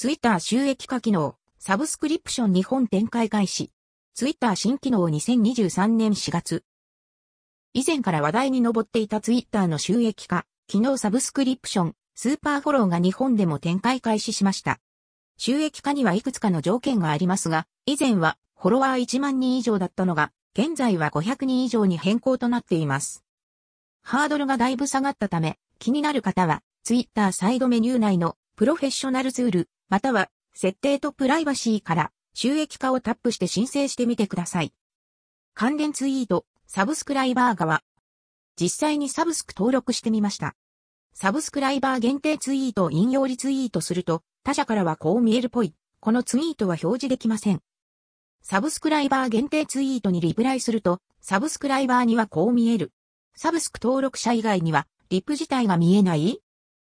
ツイッター収益化機能、サブスクリプション日本展開開始。ツイッター新機能2023年4月。以前から話題に上っていたツイッターの収益化、機能サブスクリプション、スーパーフォローが日本でも展開開始しました。収益化にはいくつかの条件がありますが、以前はフォロワー1万人以上だったのが、現在は500人以上に変更となっています。ハードルがだいぶ下がったため、気になる方は、ツイッターサイドメニュー内のプロフェッショナルツール、または、設定とプライバシーから収益化をタップして申請してみてください。関連ツイート、サブスクライバー側。実際にサブスク登録してみました。サブスクライバー限定ツイートを引用リツイートすると、他社からはこう見えるぽい。このツイートは表示できません。サブスクライバー限定ツイートにリプライすると、サブスクライバーにはこう見える。サブスク登録者以外には、リプ自体が見えない